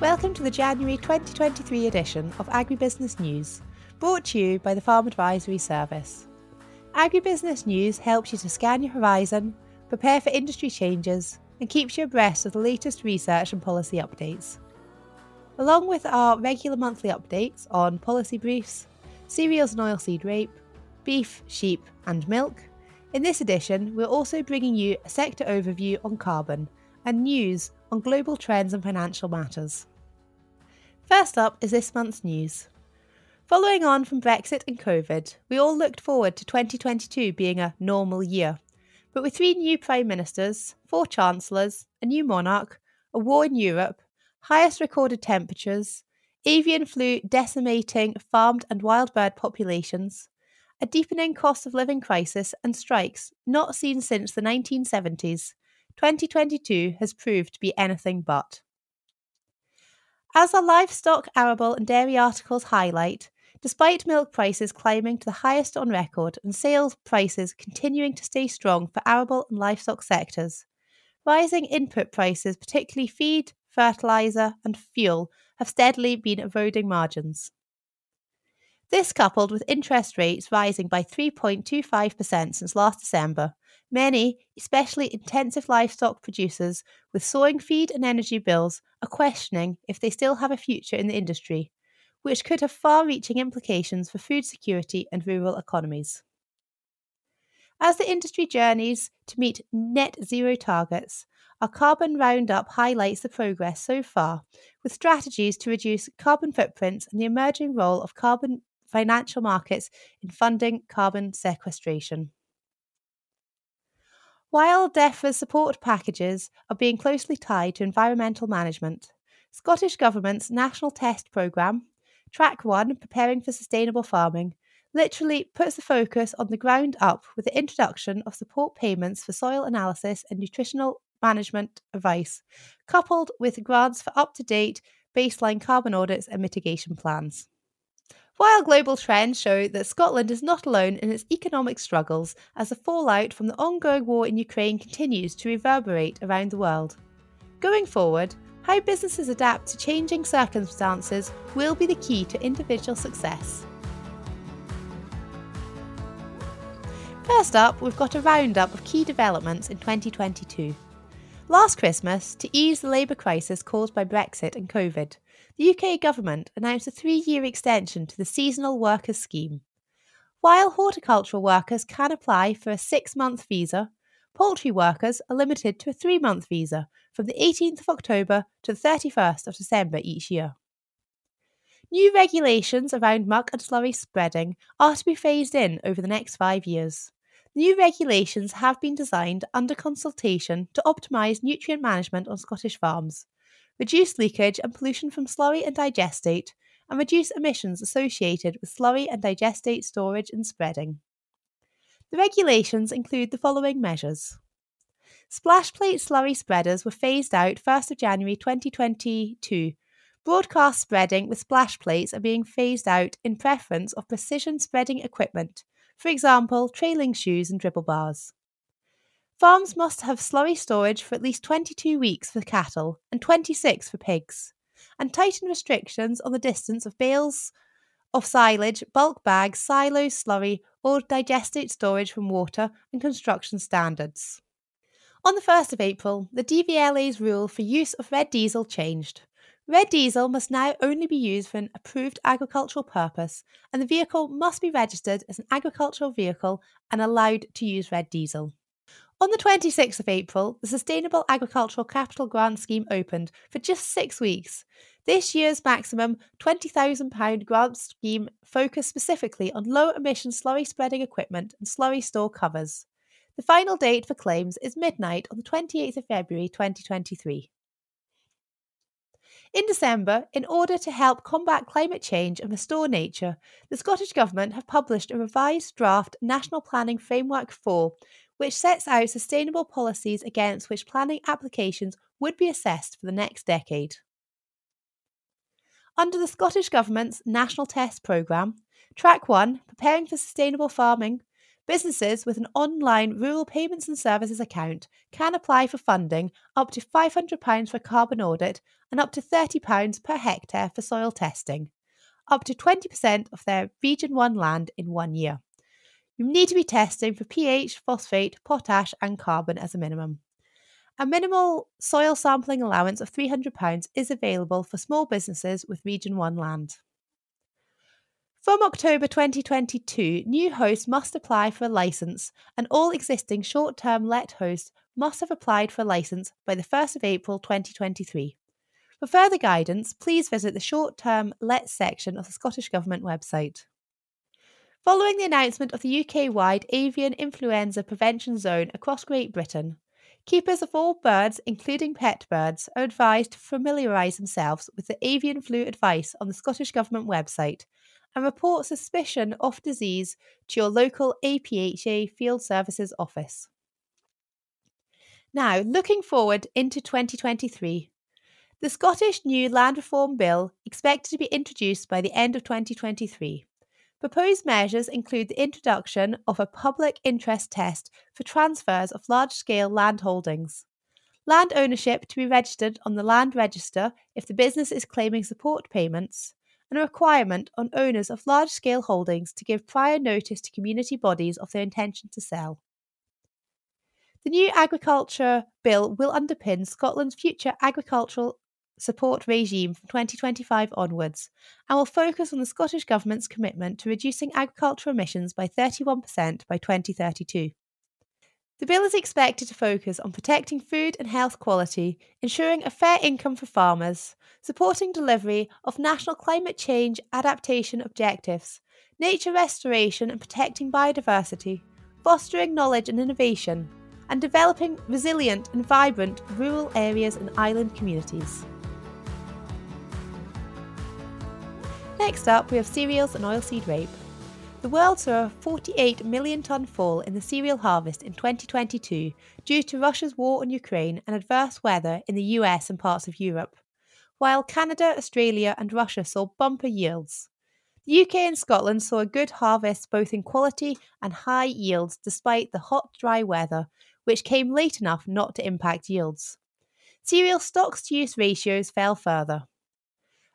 Welcome to the January 2023 edition of Agribusiness News, brought to you by the Farm Advisory Service. Agribusiness News helps you to scan your horizon, prepare for industry changes, and keeps you abreast of the latest research and policy updates. Along with our regular monthly updates on policy briefs, cereals and oilseed rape, beef, sheep, and milk, in this edition we're also bringing you a sector overview on carbon and news on global trends and financial matters. First up is this month's news. Following on from Brexit and COVID, we all looked forward to 2022 being a normal year. But with three new Prime Ministers, four Chancellors, a new monarch, a war in Europe, highest recorded temperatures, avian flu decimating farmed and wild bird populations, a deepening cost of living crisis, and strikes not seen since the 1970s, 2022 has proved to be anything but. As our livestock, arable, and dairy articles highlight, despite milk prices climbing to the highest on record and sales prices continuing to stay strong for arable and livestock sectors, rising input prices, particularly feed, fertiliser, and fuel, have steadily been eroding margins. This, coupled with interest rates rising by 3.25% since last December, Many, especially intensive livestock producers with soaring feed and energy bills, are questioning if they still have a future in the industry, which could have far reaching implications for food security and rural economies. As the industry journeys to meet net zero targets, our carbon roundup highlights the progress so far, with strategies to reduce carbon footprints and the emerging role of carbon financial markets in funding carbon sequestration. While DEFRA's support packages are being closely tied to environmental management, Scottish Government's National Test Programme, Track 1 Preparing for Sustainable Farming, literally puts the focus on the ground up with the introduction of support payments for soil analysis and nutritional management advice, coupled with grants for up to date baseline carbon audits and mitigation plans. While global trends show that Scotland is not alone in its economic struggles as the fallout from the ongoing war in Ukraine continues to reverberate around the world. Going forward, how businesses adapt to changing circumstances will be the key to individual success. First up, we've got a roundup of key developments in 2022. Last Christmas, to ease the labour crisis caused by Brexit and COVID, the UK government announced a three year extension to the Seasonal Workers Scheme. While horticultural workers can apply for a six month visa, poultry workers are limited to a three month visa from the 18th of October to the 31st of December each year. New regulations around muck and slurry spreading are to be phased in over the next five years. New regulations have been designed under consultation to optimise nutrient management on Scottish farms, reduce leakage and pollution from slurry and digestate, and reduce emissions associated with slurry and digestate storage and spreading. The regulations include the following measures. Splash plate slurry spreaders were phased out 1st of January 2022. Broadcast spreading with splash plates are being phased out in preference of precision spreading equipment, for example, trailing shoes and dribble bars. Farms must have slurry storage for at least 22 weeks for cattle and 26 for pigs, and tighten restrictions on the distance of bales of silage, bulk bags, silos, slurry, or digestate storage from water and construction standards. On the 1st of April, the DVLA's rule for use of red diesel changed. Red diesel must now only be used for an approved agricultural purpose, and the vehicle must be registered as an agricultural vehicle and allowed to use red diesel. On the 26th of April, the Sustainable Agricultural Capital Grant Scheme opened for just six weeks. This year's maximum £20,000 grant scheme focused specifically on low emission slurry spreading equipment and slurry store covers. The final date for claims is midnight on the 28th of February 2023. In December, in order to help combat climate change and restore nature, the Scottish Government have published a revised draft National Planning Framework 4, which sets out sustainable policies against which planning applications would be assessed for the next decade. Under the Scottish Government's National Test Programme, Track 1, Preparing for Sustainable Farming, Businesses with an online rural payments and services account can apply for funding up to £500 for carbon audit and up to £30 per hectare for soil testing, up to 20% of their Region 1 land in one year. You need to be testing for pH, phosphate, potash, and carbon as a minimum. A minimal soil sampling allowance of £300 is available for small businesses with Region 1 land. From October 2022, new hosts must apply for a licence, and all existing short term let hosts must have applied for a licence by the 1st of April 2023. For further guidance, please visit the short term let section of the Scottish Government website. Following the announcement of the UK wide avian influenza prevention zone across Great Britain, Keepers of all birds, including pet birds, are advised to familiarise themselves with the avian flu advice on the Scottish Government website and report suspicion of disease to your local APHA Field Services office. Now, looking forward into 2023, the Scottish new Land Reform Bill expected to be introduced by the end of 2023. Proposed measures include the introduction of a public interest test for transfers of large scale land holdings, land ownership to be registered on the land register if the business is claiming support payments, and a requirement on owners of large scale holdings to give prior notice to community bodies of their intention to sell. The new agriculture bill will underpin Scotland's future agricultural support regime from 2025 onwards and will focus on the Scottish Government's commitment to reducing agricultural emissions by 31% by 2032. The bill is expected to focus on protecting food and health quality, ensuring a fair income for farmers, supporting delivery of national climate change adaptation objectives, nature restoration and protecting biodiversity, fostering knowledge and innovation, and developing resilient and vibrant rural areas and island communities. Next up, we have cereals and oilseed rape. The world saw a 48 million tonne fall in the cereal harvest in 2022 due to Russia's war on Ukraine and adverse weather in the US and parts of Europe, while Canada, Australia, and Russia saw bumper yields. The UK and Scotland saw a good harvest both in quality and high yields despite the hot, dry weather, which came late enough not to impact yields. Cereal stocks to use ratios fell further.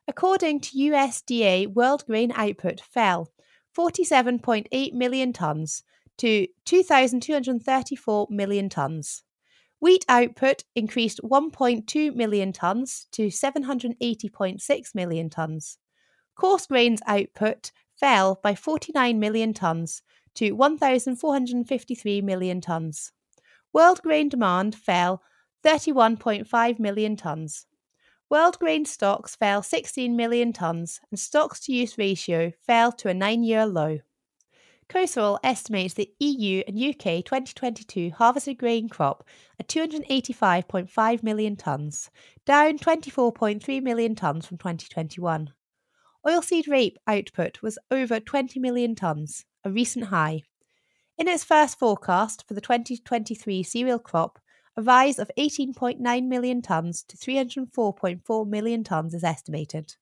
According to USDA, world grain output fell 47.8 million tonnes to 2,234 million tonnes. Wheat output increased 1.2 million tonnes to 780.6 million tonnes. Coarse grains output fell by 49 million tonnes to 1,453 million tonnes. World grain demand fell 31.5 million tonnes. World grain stocks fell 16 million tonnes and stocks to use ratio fell to a nine year low. COCERAL estimates the EU and UK 2022 harvested grain crop at 285.5 million tonnes, down 24.3 million tonnes from 2021. Oilseed rape output was over 20 million tonnes, a recent high. In its first forecast for the 2023 cereal crop, a rise of 18.9 million tonnes to 304.4 million tonnes is estimated.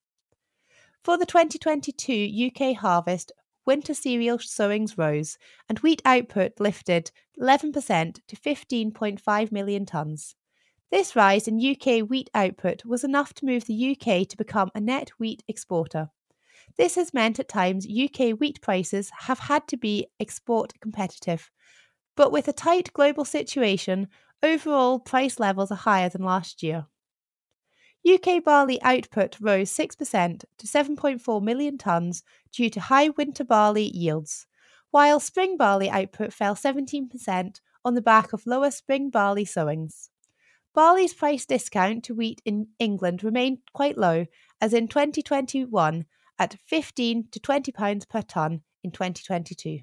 For the 2022 UK harvest, winter cereal sowings rose and wheat output lifted 11% to 15.5 million tonnes. This rise in UK wheat output was enough to move the UK to become a net wheat exporter. This has meant at times UK wheat prices have had to be export competitive. But with a tight global situation, Overall, price levels are higher than last year. UK barley output rose 6% to 7.4 million tonnes due to high winter barley yields, while spring barley output fell 17% on the back of lower spring barley sowings. Barley's price discount to wheat in England remained quite low, as in 2021 at 15 to 20 pounds per tonne in 2022.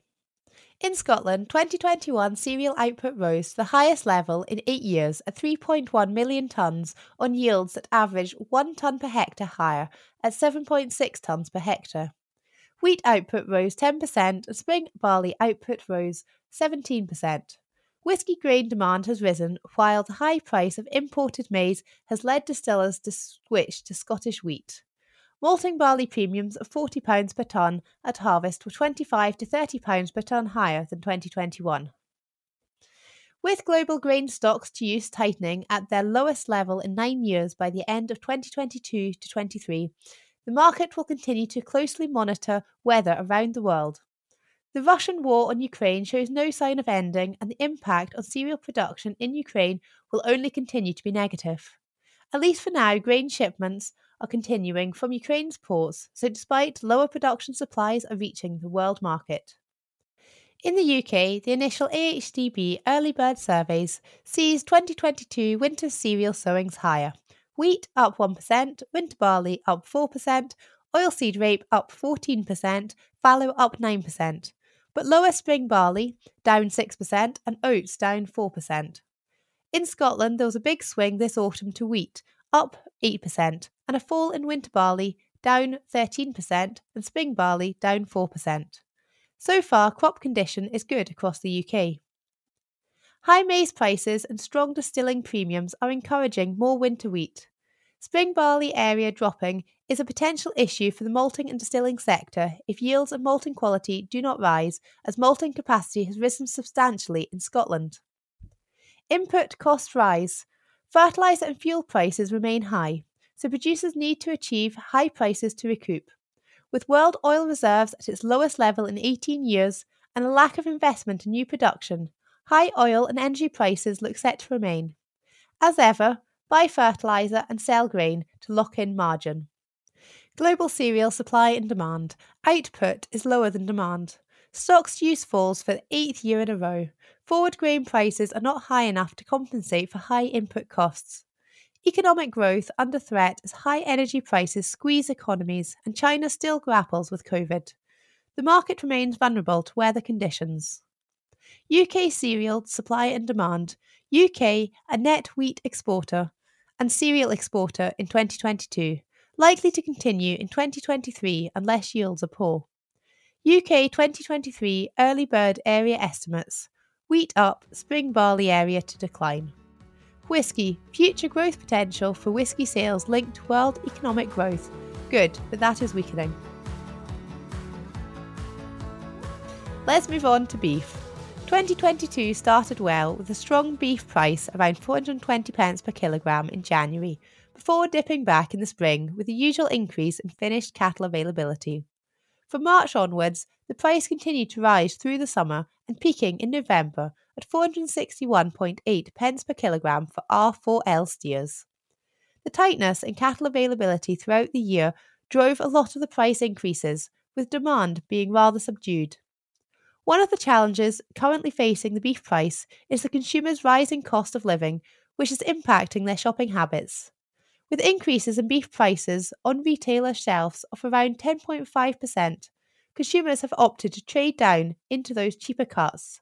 In Scotland, 2021 cereal output rose to the highest level in eight years at 3.1 million tonnes on yields that averaged 1 tonne per hectare higher at 7.6 tonnes per hectare. Wheat output rose 10% and spring barley output rose 17%. Whisky grain demand has risen, while the high price of imported maize has led distillers to switch to Scottish wheat. Malting barley premiums of £40 per tonne at harvest were £25 to £30 per tonne higher than 2021. With global grain stocks to use tightening at their lowest level in nine years by the end of 2022 to 23, the market will continue to closely monitor weather around the world. The Russian war on Ukraine shows no sign of ending, and the impact on cereal production in Ukraine will only continue to be negative. At least for now, grain shipments are continuing from Ukraine's ports, so despite lower production supplies are reaching the world market. In the UK, the initial AHDB early bird surveys sees 2022 winter cereal sowings higher. Wheat up 1%, winter barley up 4%, oilseed rape up 14%, fallow up 9%, but lower spring barley down 6% and oats down 4%. In Scotland, there was a big swing this autumn to wheat, up 8%, and a fall in winter barley, down 13%, and spring barley, down 4%. So far, crop condition is good across the UK. High maize prices and strong distilling premiums are encouraging more winter wheat. Spring barley area dropping is a potential issue for the malting and distilling sector if yields and malting quality do not rise, as malting capacity has risen substantially in Scotland. Input costs rise. Fertiliser and fuel prices remain high, so producers need to achieve high prices to recoup. With world oil reserves at its lowest level in 18 years and a lack of investment in new production, high oil and energy prices look set to remain. As ever, buy fertiliser and sell grain to lock in margin. Global cereal supply and demand. Output is lower than demand. Stocks use falls for the eighth year in a row. Forward grain prices are not high enough to compensate for high input costs. Economic growth under threat as high energy prices squeeze economies and China still grapples with COVID. The market remains vulnerable to weather conditions. UK cereal supply and demand. UK a net wheat exporter and cereal exporter in 2022, likely to continue in 2023 unless yields are poor. UK 2023 early bird area estimates wheat up, spring barley area to decline. Whisky, future growth potential for whisky sales linked to world economic growth. Good, but that is weakening. Let's move on to beef. 2022 started well with a strong beef price around 420 pence per kilogram in January, before dipping back in the spring with the usual increase in finished cattle availability. From March onwards, the price continued to rise through the summer and peaking in November at 461.8 pence per kilogram for R4L steers. The tightness in cattle availability throughout the year drove a lot of the price increases, with demand being rather subdued. One of the challenges currently facing the beef price is the consumer's rising cost of living, which is impacting their shopping habits. With increases in beef prices on retailer shelves of around 10.5%, consumers have opted to trade down into those cheaper cuts.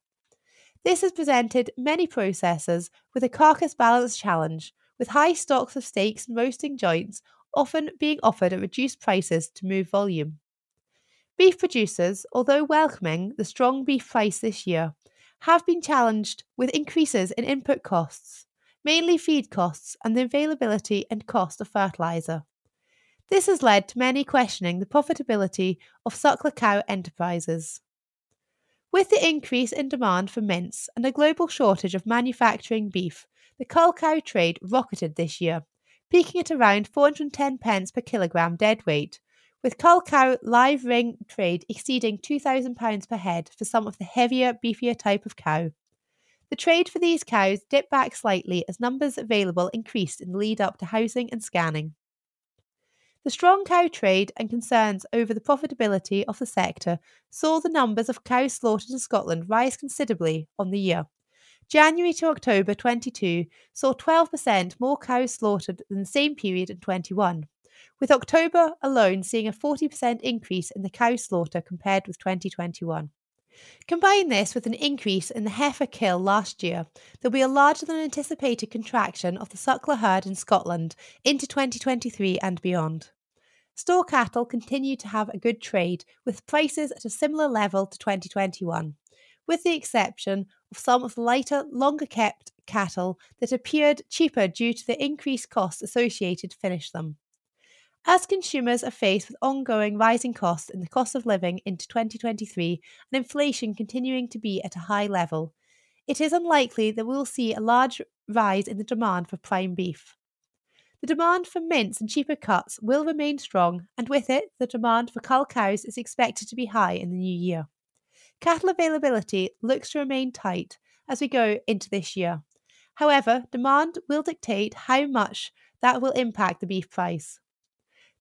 This has presented many processors with a carcass balance challenge, with high stocks of steaks and roasting joints often being offered at reduced prices to move volume. Beef producers, although welcoming the strong beef price this year, have been challenged with increases in input costs, mainly feed costs and the availability and cost of fertiliser. This has led to many questioning the profitability of suckler cow enterprises. With the increase in demand for mince and a global shortage of manufacturing beef, the cull cow trade rocketed this year, peaking at around 410 pence per kilogram dead weight, with cull cow live ring trade exceeding £2,000 per head for some of the heavier, beefier type of cow. The trade for these cows dipped back slightly as numbers available increased in the lead up to housing and scanning. The strong cow trade and concerns over the profitability of the sector saw the numbers of cows slaughtered in Scotland rise considerably on the year. January to October 22 saw 12% more cows slaughtered than the same period in 21, with October alone seeing a 40% increase in the cow slaughter compared with 2021. Combine this with an increase in the heifer kill last year, there'll be a larger than anticipated contraction of the suckler herd in Scotland into 2023 and beyond. Store cattle continue to have a good trade, with prices at a similar level to 2021, with the exception of some of the lighter, longer kept cattle that appeared cheaper due to the increased costs associated to finish them. As consumers are faced with ongoing rising costs in the cost of living into 2023 and inflation continuing to be at a high level, it is unlikely that we will see a large rise in the demand for prime beef. The demand for mince and cheaper cuts will remain strong, and with it, the demand for cull cows is expected to be high in the new year. Cattle availability looks to remain tight as we go into this year. However, demand will dictate how much that will impact the beef price.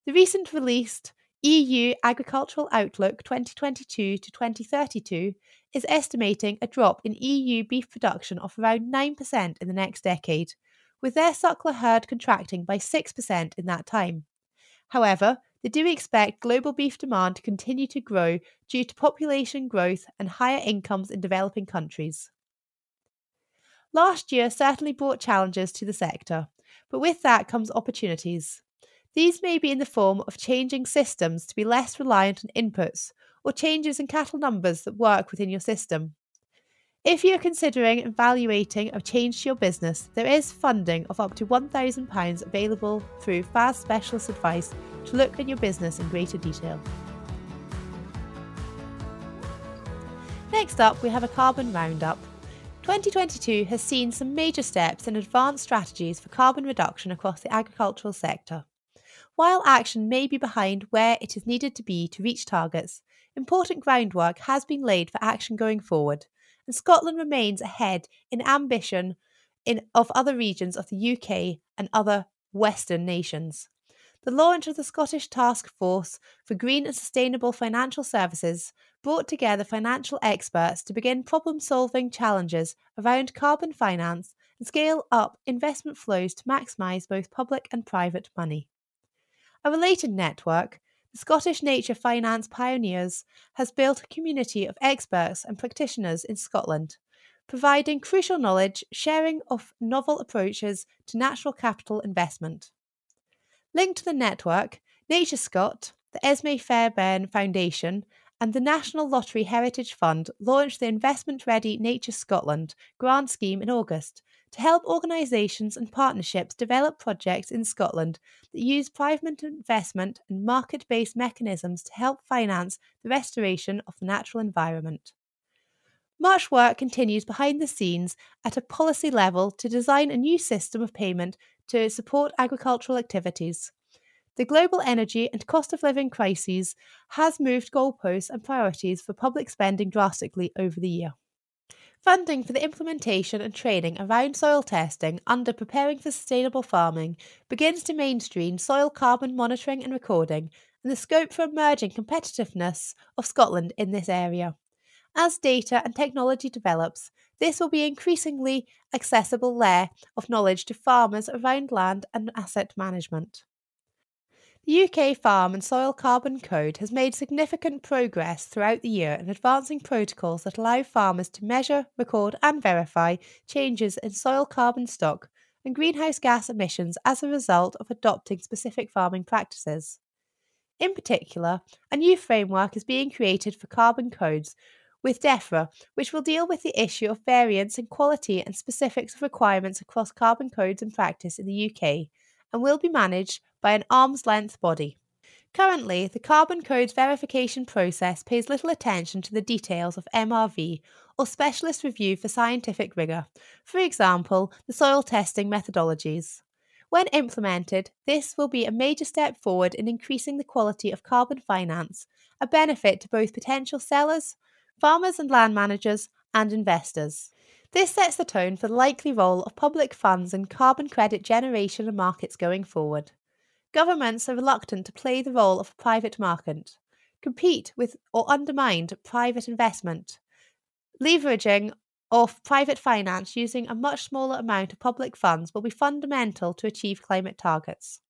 The recent released EU Agricultural Outlook 2022 to 2032 is estimating a drop in EU beef production of around 9% in the next decade, with their suckler herd contracting by 6% in that time. However, they do expect global beef demand to continue to grow due to population growth and higher incomes in developing countries. Last year certainly brought challenges to the sector, but with that comes opportunities. These may be in the form of changing systems to be less reliant on inputs or changes in cattle numbers that work within your system. If you are considering evaluating a change to your business, there is funding of up to £1,000 available through FAS Specialist Advice to look at your business in greater detail. Next up, we have a carbon roundup. 2022 has seen some major steps in advanced strategies for carbon reduction across the agricultural sector. While action may be behind where it is needed to be to reach targets, important groundwork has been laid for action going forward, and Scotland remains ahead in ambition in, of other regions of the UK and other Western nations. The launch of the Scottish Task Force for Green and Sustainable Financial Services brought together financial experts to begin problem solving challenges around carbon finance and scale up investment flows to maximise both public and private money. A related network, the Scottish Nature Finance Pioneers, has built a community of experts and practitioners in Scotland, providing crucial knowledge, sharing of novel approaches to natural capital investment. Linked to the network, Nature Scot, the Esmée Fairbairn Foundation, and the National Lottery Heritage Fund launched the Investment Ready Nature Scotland grant scheme in August to help organisations and partnerships develop projects in Scotland that use private investment and market based mechanisms to help finance the restoration of the natural environment. Much work continues behind the scenes at a policy level to design a new system of payment to support agricultural activities. The global energy and cost of living crises has moved goalposts and priorities for public spending drastically over the year. Funding for the implementation and training around soil testing under Preparing for Sustainable Farming begins to mainstream soil carbon monitoring and recording and the scope for emerging competitiveness of Scotland in this area. As data and technology develops, this will be increasingly accessible layer of knowledge to farmers around land and asset management. The UK Farm and Soil Carbon Code has made significant progress throughout the year in advancing protocols that allow farmers to measure, record, and verify changes in soil carbon stock and greenhouse gas emissions as a result of adopting specific farming practices. In particular, a new framework is being created for carbon codes with DEFRA, which will deal with the issue of variance in quality and specifics of requirements across carbon codes and practice in the UK and will be managed by an arm's length body. Currently, the Carbon Codes verification process pays little attention to the details of MRV or specialist review for scientific rigour, for example, the soil testing methodologies. When implemented, this will be a major step forward in increasing the quality of carbon finance, a benefit to both potential sellers, farmers and land managers, and investors. This sets the tone for the likely role of public funds in carbon credit generation and markets going forward. Governments are reluctant to play the role of a private market, compete with or undermine private investment, leveraging of private finance using a much smaller amount of public funds will be fundamental to achieve climate targets.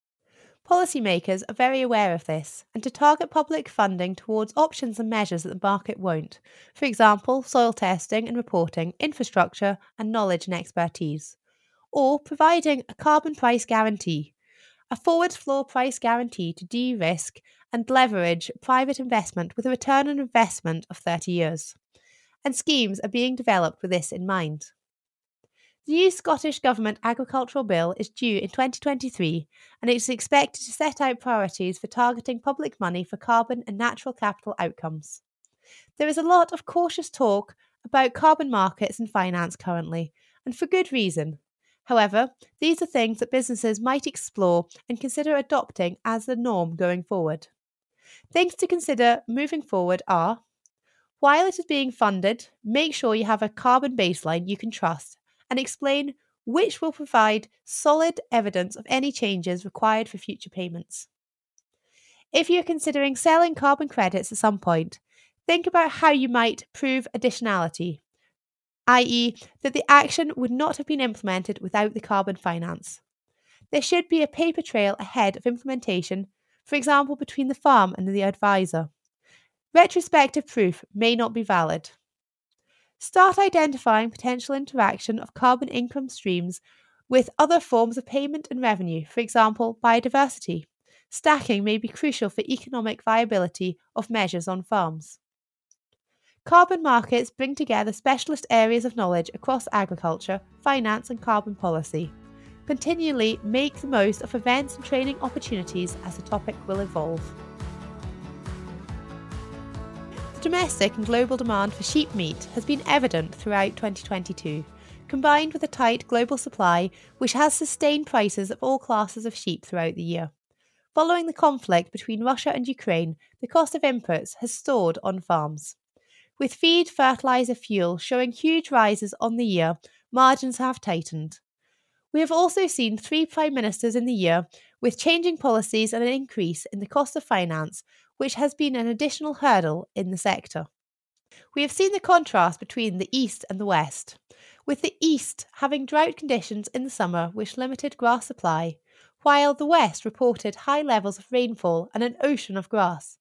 Policymakers are very aware of this and to target public funding towards options and measures that the market won't, for example, soil testing and reporting, infrastructure, and knowledge and expertise. Or providing a carbon price guarantee, a forward floor price guarantee to de risk and leverage private investment with a return on investment of 30 years. And schemes are being developed with this in mind. The new Scottish Government Agricultural Bill is due in 2023 and it is expected to set out priorities for targeting public money for carbon and natural capital outcomes. There is a lot of cautious talk about carbon markets and finance currently, and for good reason. However, these are things that businesses might explore and consider adopting as the norm going forward. Things to consider moving forward are while it is being funded, make sure you have a carbon baseline you can trust and explain which will provide solid evidence of any changes required for future payments. If you're considering selling carbon credits at some point, think about how you might prove additionality, i.e., that the action would not have been implemented without the carbon finance. There should be a paper trail ahead of implementation, for example, between the farm and the advisor. Retrospective proof may not be valid. Start identifying potential interaction of carbon income streams with other forms of payment and revenue, for example, biodiversity. Stacking may be crucial for economic viability of measures on farms. Carbon markets bring together specialist areas of knowledge across agriculture, finance, and carbon policy. Continually make the most of events and training opportunities as the topic will evolve. Domestic and global demand for sheep meat has been evident throughout 2022, combined with a tight global supply which has sustained prices of all classes of sheep throughout the year. Following the conflict between Russia and Ukraine, the cost of inputs has soared on farms. With feed, fertiliser, fuel showing huge rises on the year, margins have tightened. We have also seen three prime ministers in the year with changing policies and an increase in the cost of finance, which has been an additional hurdle in the sector. We have seen the contrast between the East and the West, with the East having drought conditions in the summer which limited grass supply, while the West reported high levels of rainfall and an ocean of grass.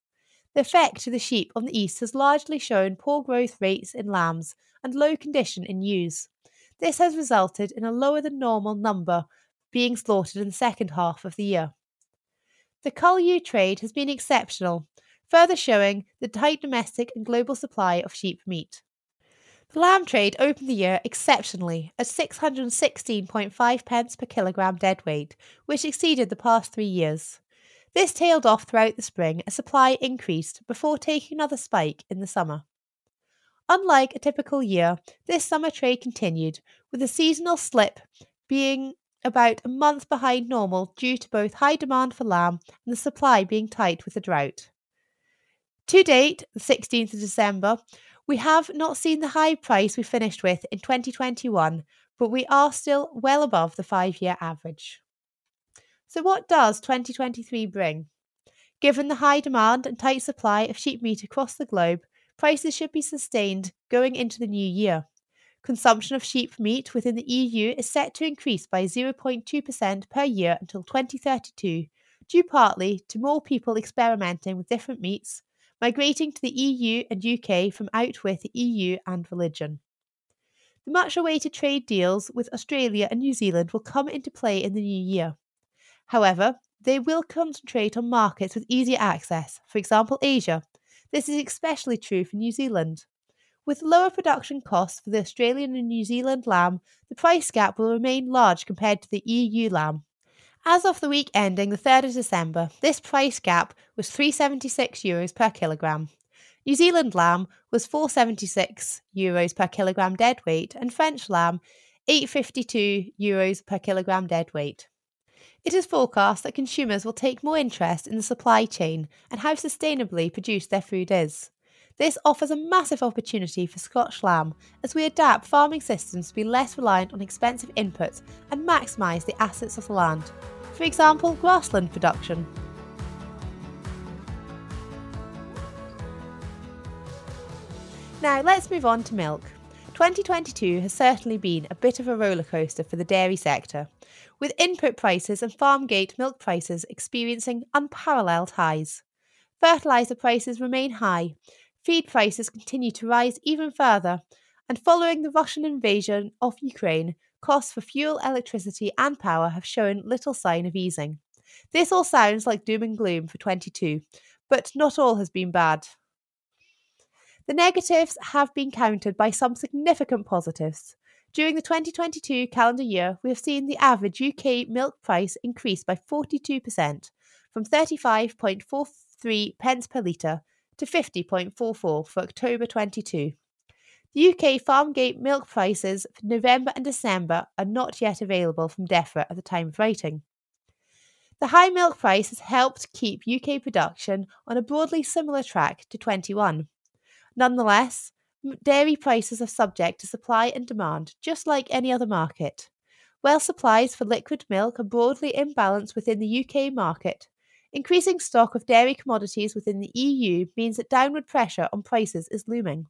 The effect to the sheep on the East has largely shown poor growth rates in lambs and low condition in ewes. This has resulted in a lower than normal number being slaughtered in the second half of the year. The cull ewe trade has been exceptional, further showing the tight domestic and global supply of sheep meat. The lamb trade opened the year exceptionally at 616.5 pence per kilogram deadweight, which exceeded the past three years. This tailed off throughout the spring as supply increased before taking another spike in the summer. Unlike a typical year, this summer trade continued, with a seasonal slip being about a month behind normal due to both high demand for lamb and the supply being tight with the drought. To date, the 16th of December, we have not seen the high price we finished with in 2021, but we are still well above the five year average. So, what does 2023 bring? Given the high demand and tight supply of sheep meat across the globe, prices should be sustained going into the new year. Consumption of sheep meat within the EU is set to increase by 0.2% per year until 2032, due partly to more people experimenting with different meats, migrating to the EU and UK from out with the EU and religion. The much awaited trade deals with Australia and New Zealand will come into play in the new year. However, they will concentrate on markets with easier access, for example, Asia. This is especially true for New Zealand. With lower production costs for the Australian and New Zealand lamb, the price gap will remain large compared to the EU lamb. As of the week ending the 3rd of December, this price gap was 376 euros per kilogram. New Zealand lamb was 476 euros per kilogram deadweight and French lamb 852 euros per kilogram deadweight. It is forecast that consumers will take more interest in the supply chain and how sustainably produced their food is. This offers a massive opportunity for Scotch lamb as we adapt farming systems to be less reliant on expensive inputs and maximise the assets of the land. For example, grassland production. Now let's move on to milk. 2022 has certainly been a bit of a rollercoaster for the dairy sector, with input prices and farm gate milk prices experiencing unparalleled highs. Fertiliser prices remain high, feed prices continue to rise even further, and following the Russian invasion of Ukraine, costs for fuel, electricity, and power have shown little sign of easing. This all sounds like doom and gloom for 22, but not all has been bad. The negatives have been countered by some significant positives. During the 2022 calendar year, we have seen the average UK milk price increase by 42%, from 35.43 pence per litre to 50.44 for October 22. The UK Farmgate milk prices for November and December are not yet available from DEFRA at the time of writing. The high milk price has helped keep UK production on a broadly similar track to 21. Nonetheless, dairy prices are subject to supply and demand, just like any other market. While supplies for liquid milk are broadly imbalanced within the UK market, increasing stock of dairy commodities within the EU means that downward pressure on prices is looming.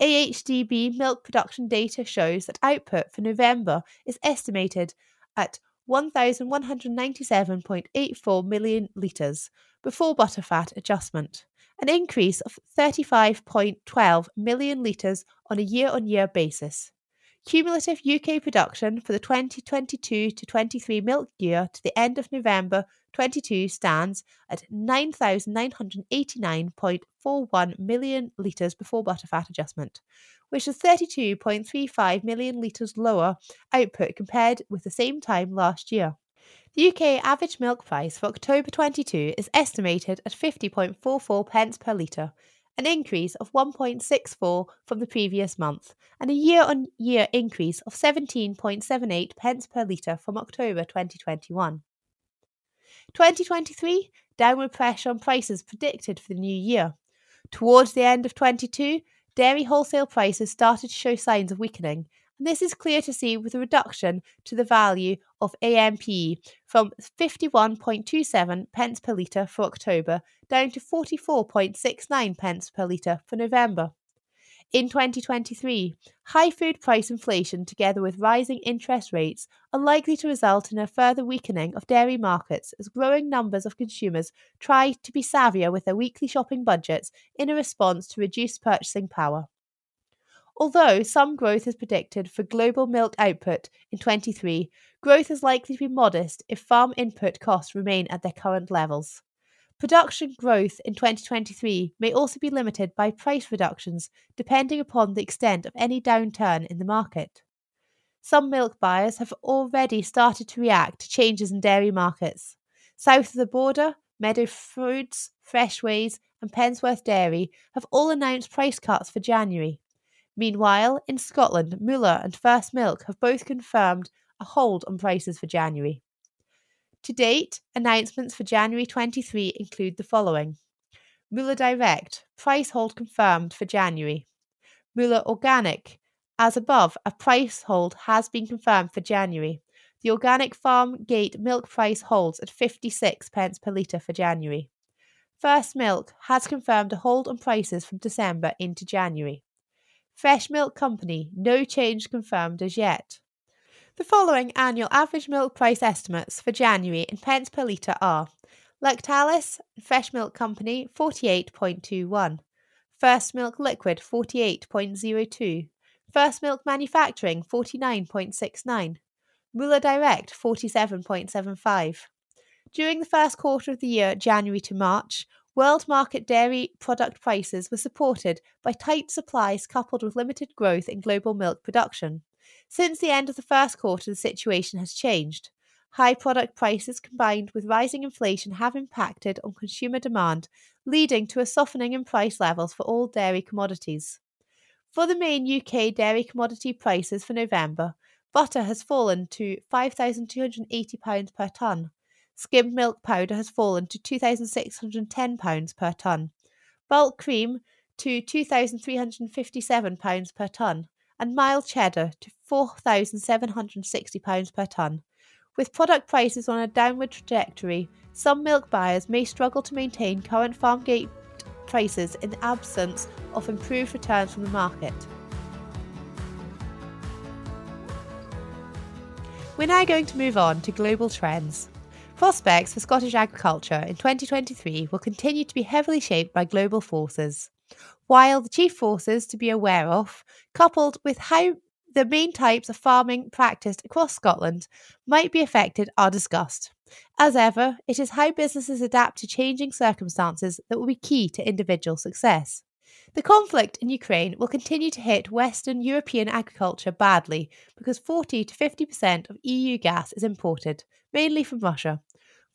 AHDB milk production data shows that output for November is estimated at 1,197.84 million litres before butterfat adjustment, an increase of 35.12 million litres on a year on year basis. Cumulative UK production for the 2022 to 23 milk year to the end of November 22 stands at 9,989.41 million litres before butterfat adjustment, which is 32.35 million litres lower output compared with the same time last year. The UK average milk price for October 22 is estimated at 50.44 pence per litre, an increase of 1.64 from the previous month, and a year on year increase of 17.78 pence per litre from October 2021. 2023, downward pressure on prices predicted for the new year. Towards the end of 22, dairy wholesale prices started to show signs of weakening, and this is clear to see with a reduction to the value of AMP from 51.27 pence per litre for October down to 44.69 pence per litre for November. In 2023, high food price inflation together with rising interest rates are likely to result in a further weakening of dairy markets as growing numbers of consumers try to be savvier with their weekly shopping budgets in a response to reduced purchasing power. Although some growth is predicted for global milk output in 23, growth is likely to be modest if farm input costs remain at their current levels. Production growth in 2023 may also be limited by price reductions depending upon the extent of any downturn in the market. Some milk buyers have already started to react to changes in dairy markets. South of the border, Meadow Foods, Freshways, and Pensworth Dairy have all announced price cuts for January. Meanwhile, in Scotland, Müller and First Milk have both confirmed a hold on prices for January. To date, announcements for January 23 include the following Müller Direct, price hold confirmed for January. Müller Organic, as above, a price hold has been confirmed for January. The organic farm gate milk price holds at 56 pence per litre for January. First Milk has confirmed a hold on prices from December into January. Fresh Milk Company, no change confirmed as yet. The following annual average milk price estimates for January in pence per litre are Lactalis Fresh Milk Company 48.21, First Milk Liquid 48.02, First Milk Manufacturing 49.69, Müller Direct 47.75. During the first quarter of the year, January to March, World market dairy product prices were supported by tight supplies coupled with limited growth in global milk production. Since the end of the first quarter, the situation has changed. High product prices combined with rising inflation have impacted on consumer demand, leading to a softening in price levels for all dairy commodities. For the main UK dairy commodity prices for November, butter has fallen to £5,280 per tonne, Skimmed milk powder has fallen to £2,610 per tonne, bulk cream to £2,357 per tonne, and mild cheddar to £4,760 per tonne. With product prices on a downward trajectory, some milk buyers may struggle to maintain current farm gate prices in the absence of improved returns from the market. We're now going to move on to global trends. Prospects for Scottish agriculture in 2023 will continue to be heavily shaped by global forces, while the chief forces to be aware of, coupled with how the main types of farming practiced across Scotland might be affected, are discussed. As ever, it is how businesses adapt to changing circumstances that will be key to individual success. The conflict in Ukraine will continue to hit Western European agriculture badly because 40 to 50% of EU gas is imported, mainly from Russia.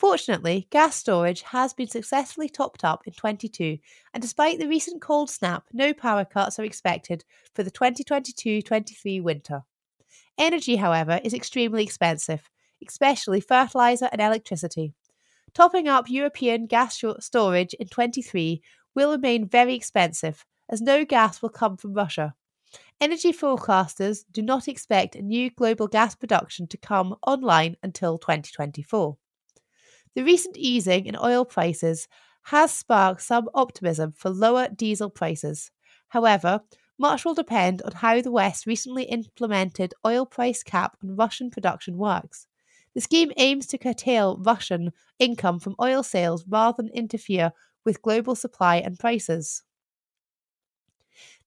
Fortunately, gas storage has been successfully topped up in 22, and despite the recent cold snap, no power cuts are expected for the 2022 23 winter. Energy, however, is extremely expensive, especially fertiliser and electricity. Topping up European gas storage in 23 will remain very expensive, as no gas will come from Russia. Energy forecasters do not expect a new global gas production to come online until 2024. The recent easing in oil prices has sparked some optimism for lower diesel prices. However, much will depend on how the West recently implemented oil price cap on Russian production works. The scheme aims to curtail Russian income from oil sales rather than interfere with global supply and prices.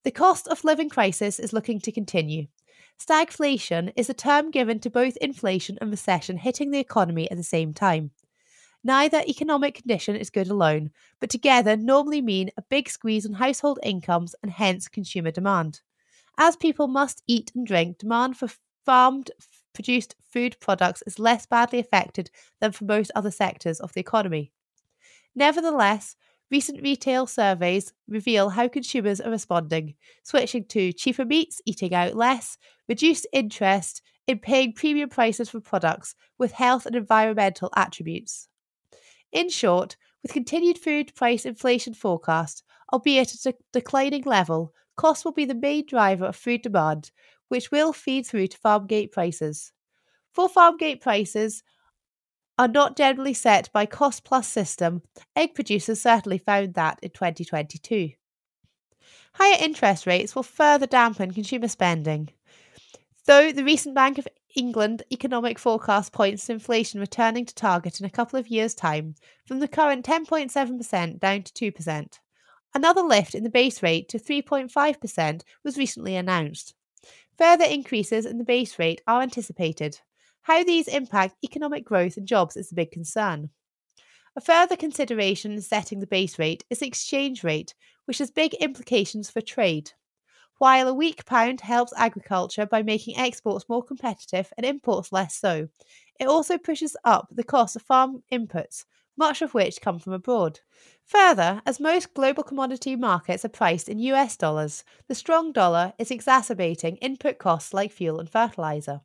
The cost of living crisis is looking to continue. Stagflation is a term given to both inflation and recession hitting the economy at the same time. Neither economic condition is good alone, but together normally mean a big squeeze on household incomes and hence consumer demand. As people must eat and drink, demand for farmed produced food products is less badly affected than for most other sectors of the economy. Nevertheless, recent retail surveys reveal how consumers are responding, switching to cheaper meats, eating out less, reduced interest in paying premium prices for products with health and environmental attributes. In short, with continued food price inflation forecast, albeit at a declining level, cost will be the main driver of food demand, which will feed through to farm gate prices. For farm gate prices are not generally set by cost plus system, egg producers certainly found that in 2022. Higher interest rates will further dampen consumer spending. Though the recent Bank of England economic forecast points to inflation returning to target in a couple of years' time, from the current 10.7% down to 2%. Another lift in the base rate to 3.5% was recently announced. Further increases in the base rate are anticipated. How these impact economic growth and jobs is a big concern. A further consideration in setting the base rate is the exchange rate, which has big implications for trade. While a weak pound helps agriculture by making exports more competitive and imports less so, it also pushes up the cost of farm inputs, much of which come from abroad. Further, as most global commodity markets are priced in US dollars, the strong dollar is exacerbating input costs like fuel and fertilizer.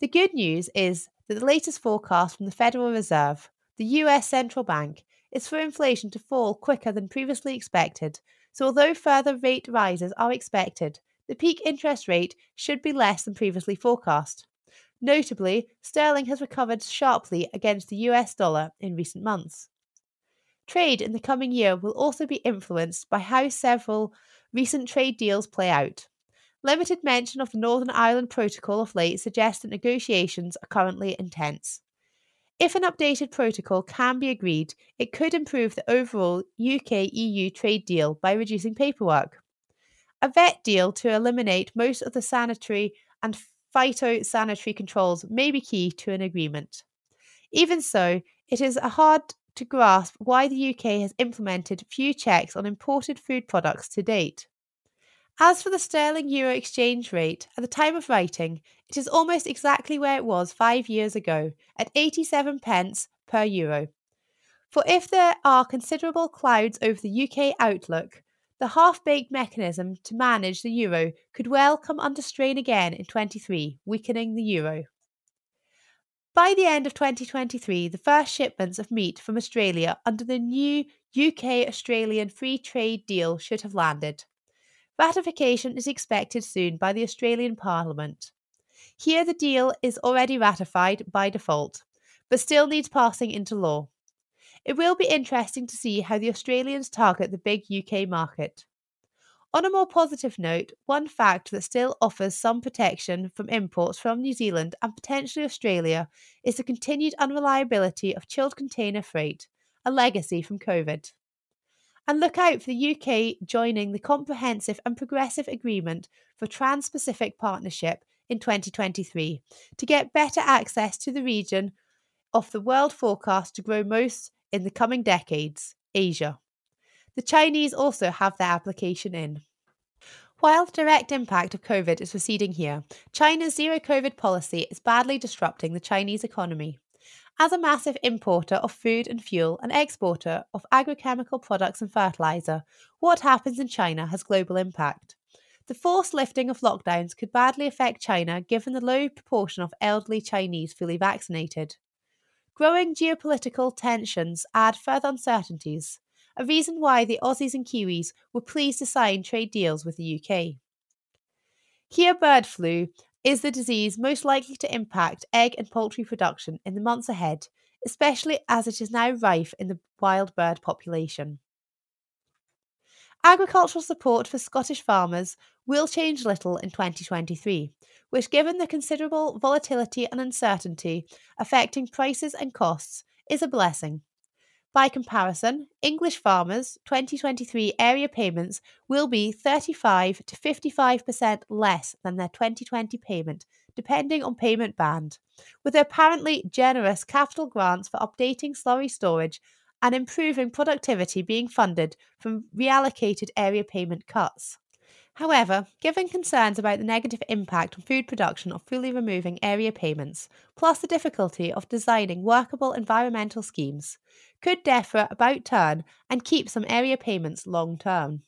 The good news is that the latest forecast from the Federal Reserve, the US central bank, is for inflation to fall quicker than previously expected so, although further rate rises are expected, the peak interest rate should be less than previously forecast. Notably, sterling has recovered sharply against the US dollar in recent months. Trade in the coming year will also be influenced by how several recent trade deals play out. Limited mention of the Northern Ireland Protocol of late suggests that negotiations are currently intense. If an updated protocol can be agreed, it could improve the overall UK EU trade deal by reducing paperwork. A vet deal to eliminate most of the sanitary and phytosanitary controls may be key to an agreement. Even so, it is hard to grasp why the UK has implemented few checks on imported food products to date. As for the sterling euro exchange rate, at the time of writing, it is almost exactly where it was five years ago, at 87 pence per euro. For if there are considerable clouds over the UK outlook, the half baked mechanism to manage the euro could well come under strain again in 23, weakening the euro. By the end of 2023, the first shipments of meat from Australia under the new UK Australian Free Trade Deal should have landed. Ratification is expected soon by the Australian Parliament. Here, the deal is already ratified by default, but still needs passing into law. It will be interesting to see how the Australians target the big UK market. On a more positive note, one fact that still offers some protection from imports from New Zealand and potentially Australia is the continued unreliability of chilled container freight, a legacy from COVID and look out for the UK joining the Comprehensive and Progressive Agreement for Trans Pacific Partnership in 2023 to get better access to the region of the world forecast to grow most in the coming decades, Asia. The Chinese also have their application in. While the direct impact of COVID is receding here, China's zero COVID policy is badly disrupting the Chinese economy. As a massive importer of food and fuel and exporter of agrochemical products and fertilizer, what happens in China has global impact. The forced lifting of lockdowns could badly affect China given the low proportion of elderly Chinese fully vaccinated. Growing geopolitical tensions add further uncertainties, a reason why the Aussies and Kiwis were pleased to sign trade deals with the UK. Here, bird flu is the disease most likely to impact egg and poultry production in the months ahead, especially as it is now rife in the wild bird population. Agricultural support for Scottish farmers will change little in 2023, which, given the considerable volatility and uncertainty affecting prices and costs, is a blessing. By comparison, English farmers' 2023 area payments will be 35 to 55% less than their 2020 payment, depending on payment band, with apparently generous capital grants for updating slurry storage and improving productivity being funded from reallocated area payment cuts. However, given concerns about the negative impact on food production of fully removing area payments, plus the difficulty of designing workable environmental schemes, could DEFRA about turn and keep some area payments long term.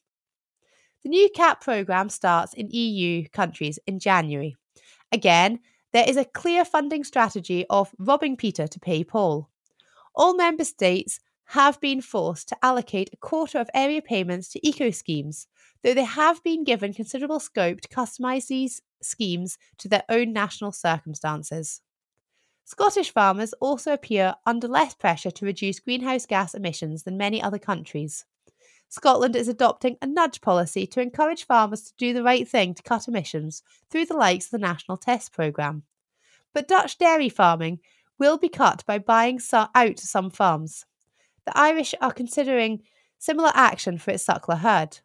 The new CAP programme starts in EU countries in January. Again, there is a clear funding strategy of robbing Peter to pay Paul. All member states have been forced to allocate a quarter of area payments to eco schemes, though they have been given considerable scope to customise these schemes to their own national circumstances. Scottish farmers also appear under less pressure to reduce greenhouse gas emissions than many other countries. Scotland is adopting a nudge policy to encourage farmers to do the right thing to cut emissions through the likes of the National Test Programme. But Dutch dairy farming will be cut by buying out some farms the Irish are considering similar action for its suckler herd.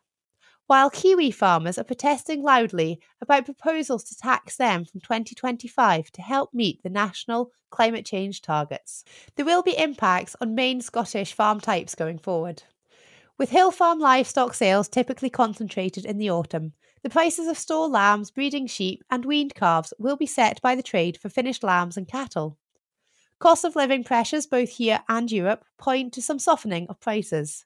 While Kiwi farmers are protesting loudly about proposals to tax them from 2025 to help meet the national climate change targets, there will be impacts on main Scottish farm types going forward. With hill farm livestock sales typically concentrated in the autumn, the prices of store lambs, breeding sheep, and weaned calves will be set by the trade for finished lambs and cattle. Cost of living pressures, both here and Europe, point to some softening of prices.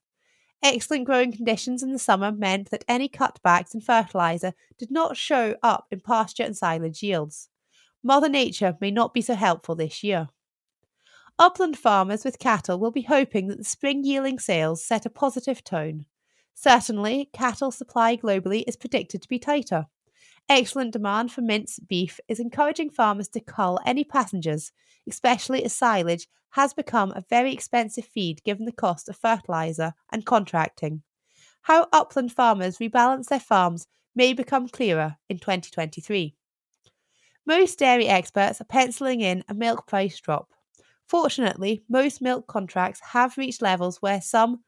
Excellent growing conditions in the summer meant that any cutbacks in fertiliser did not show up in pasture and silage yields. Mother Nature may not be so helpful this year. Upland farmers with cattle will be hoping that the spring yielding sales set a positive tone. Certainly, cattle supply globally is predicted to be tighter. Excellent demand for minced beef is encouraging farmers to cull any passengers, especially as silage has become a very expensive feed given the cost of fertiliser and contracting. How upland farmers rebalance their farms may become clearer in 2023. Most dairy experts are penciling in a milk price drop. Fortunately, most milk contracts have reached levels where some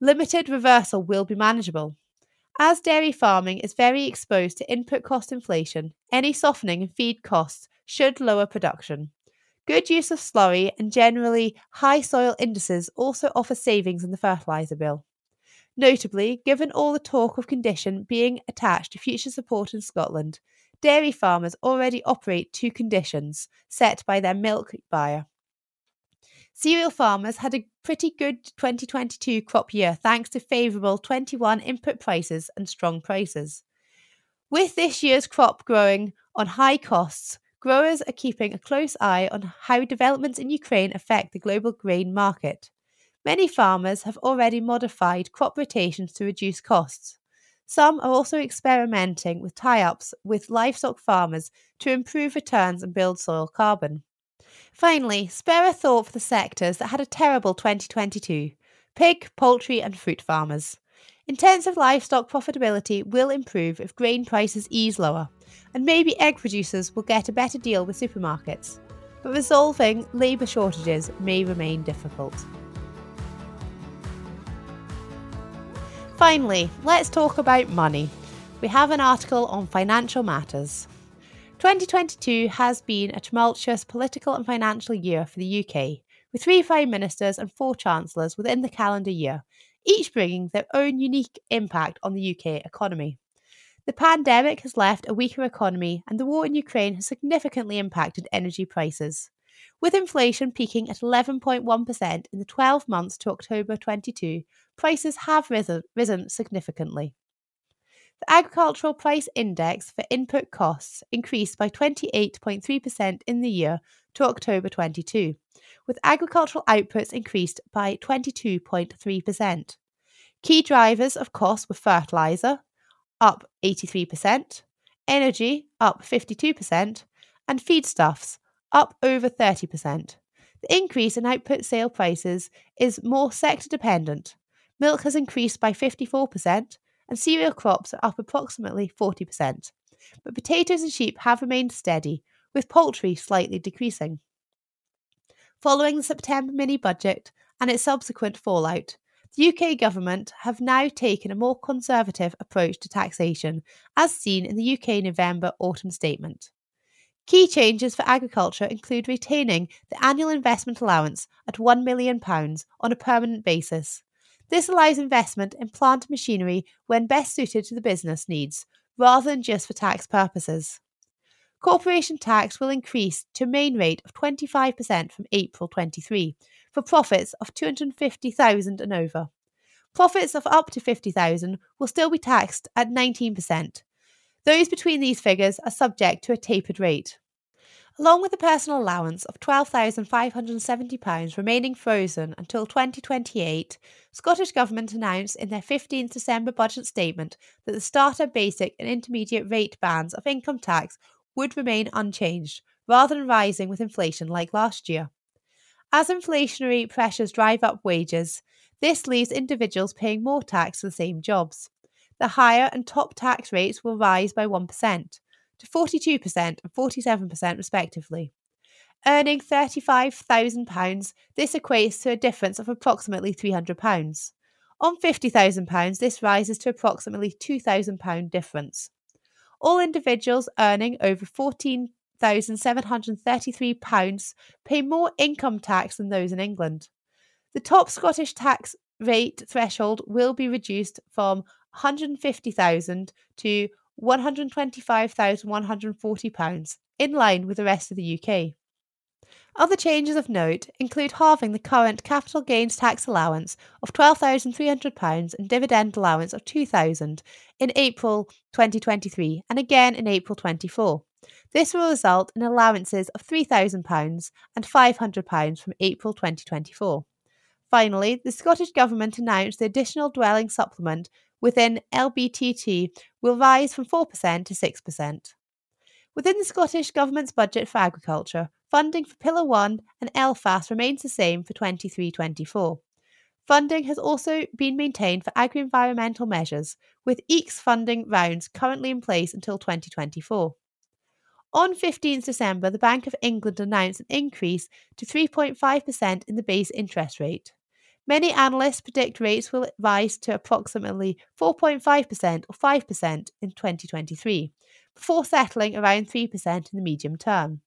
limited reversal will be manageable. As dairy farming is very exposed to input cost inflation, any softening in feed costs should lower production. Good use of slurry and generally high soil indices also offer savings in the fertiliser bill. Notably, given all the talk of condition being attached to future support in Scotland, dairy farmers already operate to conditions set by their milk buyer. Cereal farmers had a pretty good 2022 crop year thanks to favourable 21 input prices and strong prices. With this year's crop growing on high costs, growers are keeping a close eye on how developments in Ukraine affect the global grain market. Many farmers have already modified crop rotations to reduce costs. Some are also experimenting with tie ups with livestock farmers to improve returns and build soil carbon. Finally, spare a thought for the sectors that had a terrible 2022 pig, poultry, and fruit farmers. Intensive livestock profitability will improve if grain prices ease lower, and maybe egg producers will get a better deal with supermarkets. But resolving labour shortages may remain difficult. Finally, let's talk about money. We have an article on financial matters. 2022 has been a tumultuous political and financial year for the UK, with three Prime Ministers and four Chancellors within the calendar year, each bringing their own unique impact on the UK economy. The pandemic has left a weaker economy, and the war in Ukraine has significantly impacted energy prices. With inflation peaking at 11.1% in the 12 months to October 22, prices have risen, risen significantly. The agricultural price index for input costs increased by 28.3% in the year to October 22, with agricultural outputs increased by 22.3%. Key drivers of costs were fertiliser, up 83%, energy, up 52%, and feedstuffs, up over 30%. The increase in output sale prices is more sector dependent. Milk has increased by 54%, and cereal crops are up approximately 40%. But potatoes and sheep have remained steady, with poultry slightly decreasing. Following the September mini budget and its subsequent fallout, the UK government have now taken a more conservative approach to taxation, as seen in the UK November autumn statement. Key changes for agriculture include retaining the annual investment allowance at £1 million on a permanent basis. This allows investment in plant machinery when best suited to the business needs, rather than just for tax purposes. Corporation tax will increase to a main rate of 25% from April 23 for profits of 250,000 and over. Profits of up to 50,000 will still be taxed at 19%. Those between these figures are subject to a tapered rate. Along with a personal allowance of £12,570 remaining frozen until 2028, Scottish Government announced in their 15th December budget statement that the starter, basic, and intermediate rate bands of income tax would remain unchanged, rather than rising with inflation like last year. As inflationary pressures drive up wages, this leaves individuals paying more tax for the same jobs. The higher and top tax rates will rise by 1% to 42% and 47% respectively. Earning £35,000, this equates to a difference of approximately £300. On £50,000, this rises to approximately £2,000 difference all individuals earning over £14,733 pay more income tax than those in England. The top Scottish tax rate threshold will be reduced from £150,000 to 125,140 pounds, in line with the rest of the UK. Other changes of note include halving the current capital gains tax allowance of £12,300 and dividend allowance of £2,000 in April 2023 and again in April 24. This will result in allowances of £3,000 and £500 from April 2024. Finally, the Scottish Government announced the additional dwelling supplement within LBTT will rise from 4% to 6%. Within the Scottish Government's budget for agriculture, funding for Pillar 1 and LFASS remains the same for 23 24. Funding has also been maintained for agri environmental measures, with AECS funding rounds currently in place until 2024. On 15th December, the Bank of England announced an increase to 3.5% in the base interest rate. Many analysts predict rates will rise to approximately 4.5% or 5% in 2023, before settling around 3% in the medium term.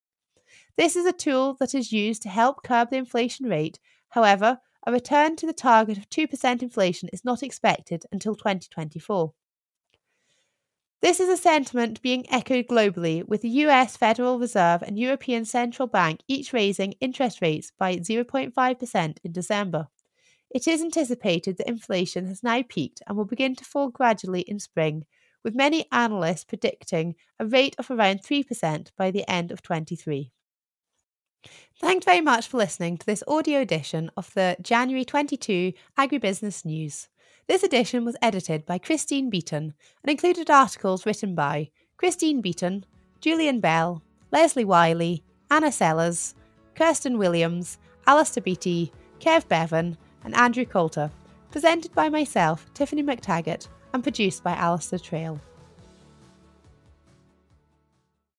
This is a tool that is used to help curb the inflation rate. However, a return to the target of 2% inflation is not expected until 2024. This is a sentiment being echoed globally, with the US Federal Reserve and European Central Bank each raising interest rates by 0.5% in December. It is anticipated that inflation has now peaked and will begin to fall gradually in spring, with many analysts predicting a rate of around 3% by the end of 23. Thanks very much for listening to this audio edition of the January 22 Agribusiness News. This edition was edited by Christine Beaton and included articles written by Christine Beaton, Julian Bell, Leslie Wiley, Anna Sellers, Kirsten Williams, Alistair Beattie, Kev Bevan, and Andrew Coulter, presented by myself, Tiffany McTaggart, and produced by Alistair Trail.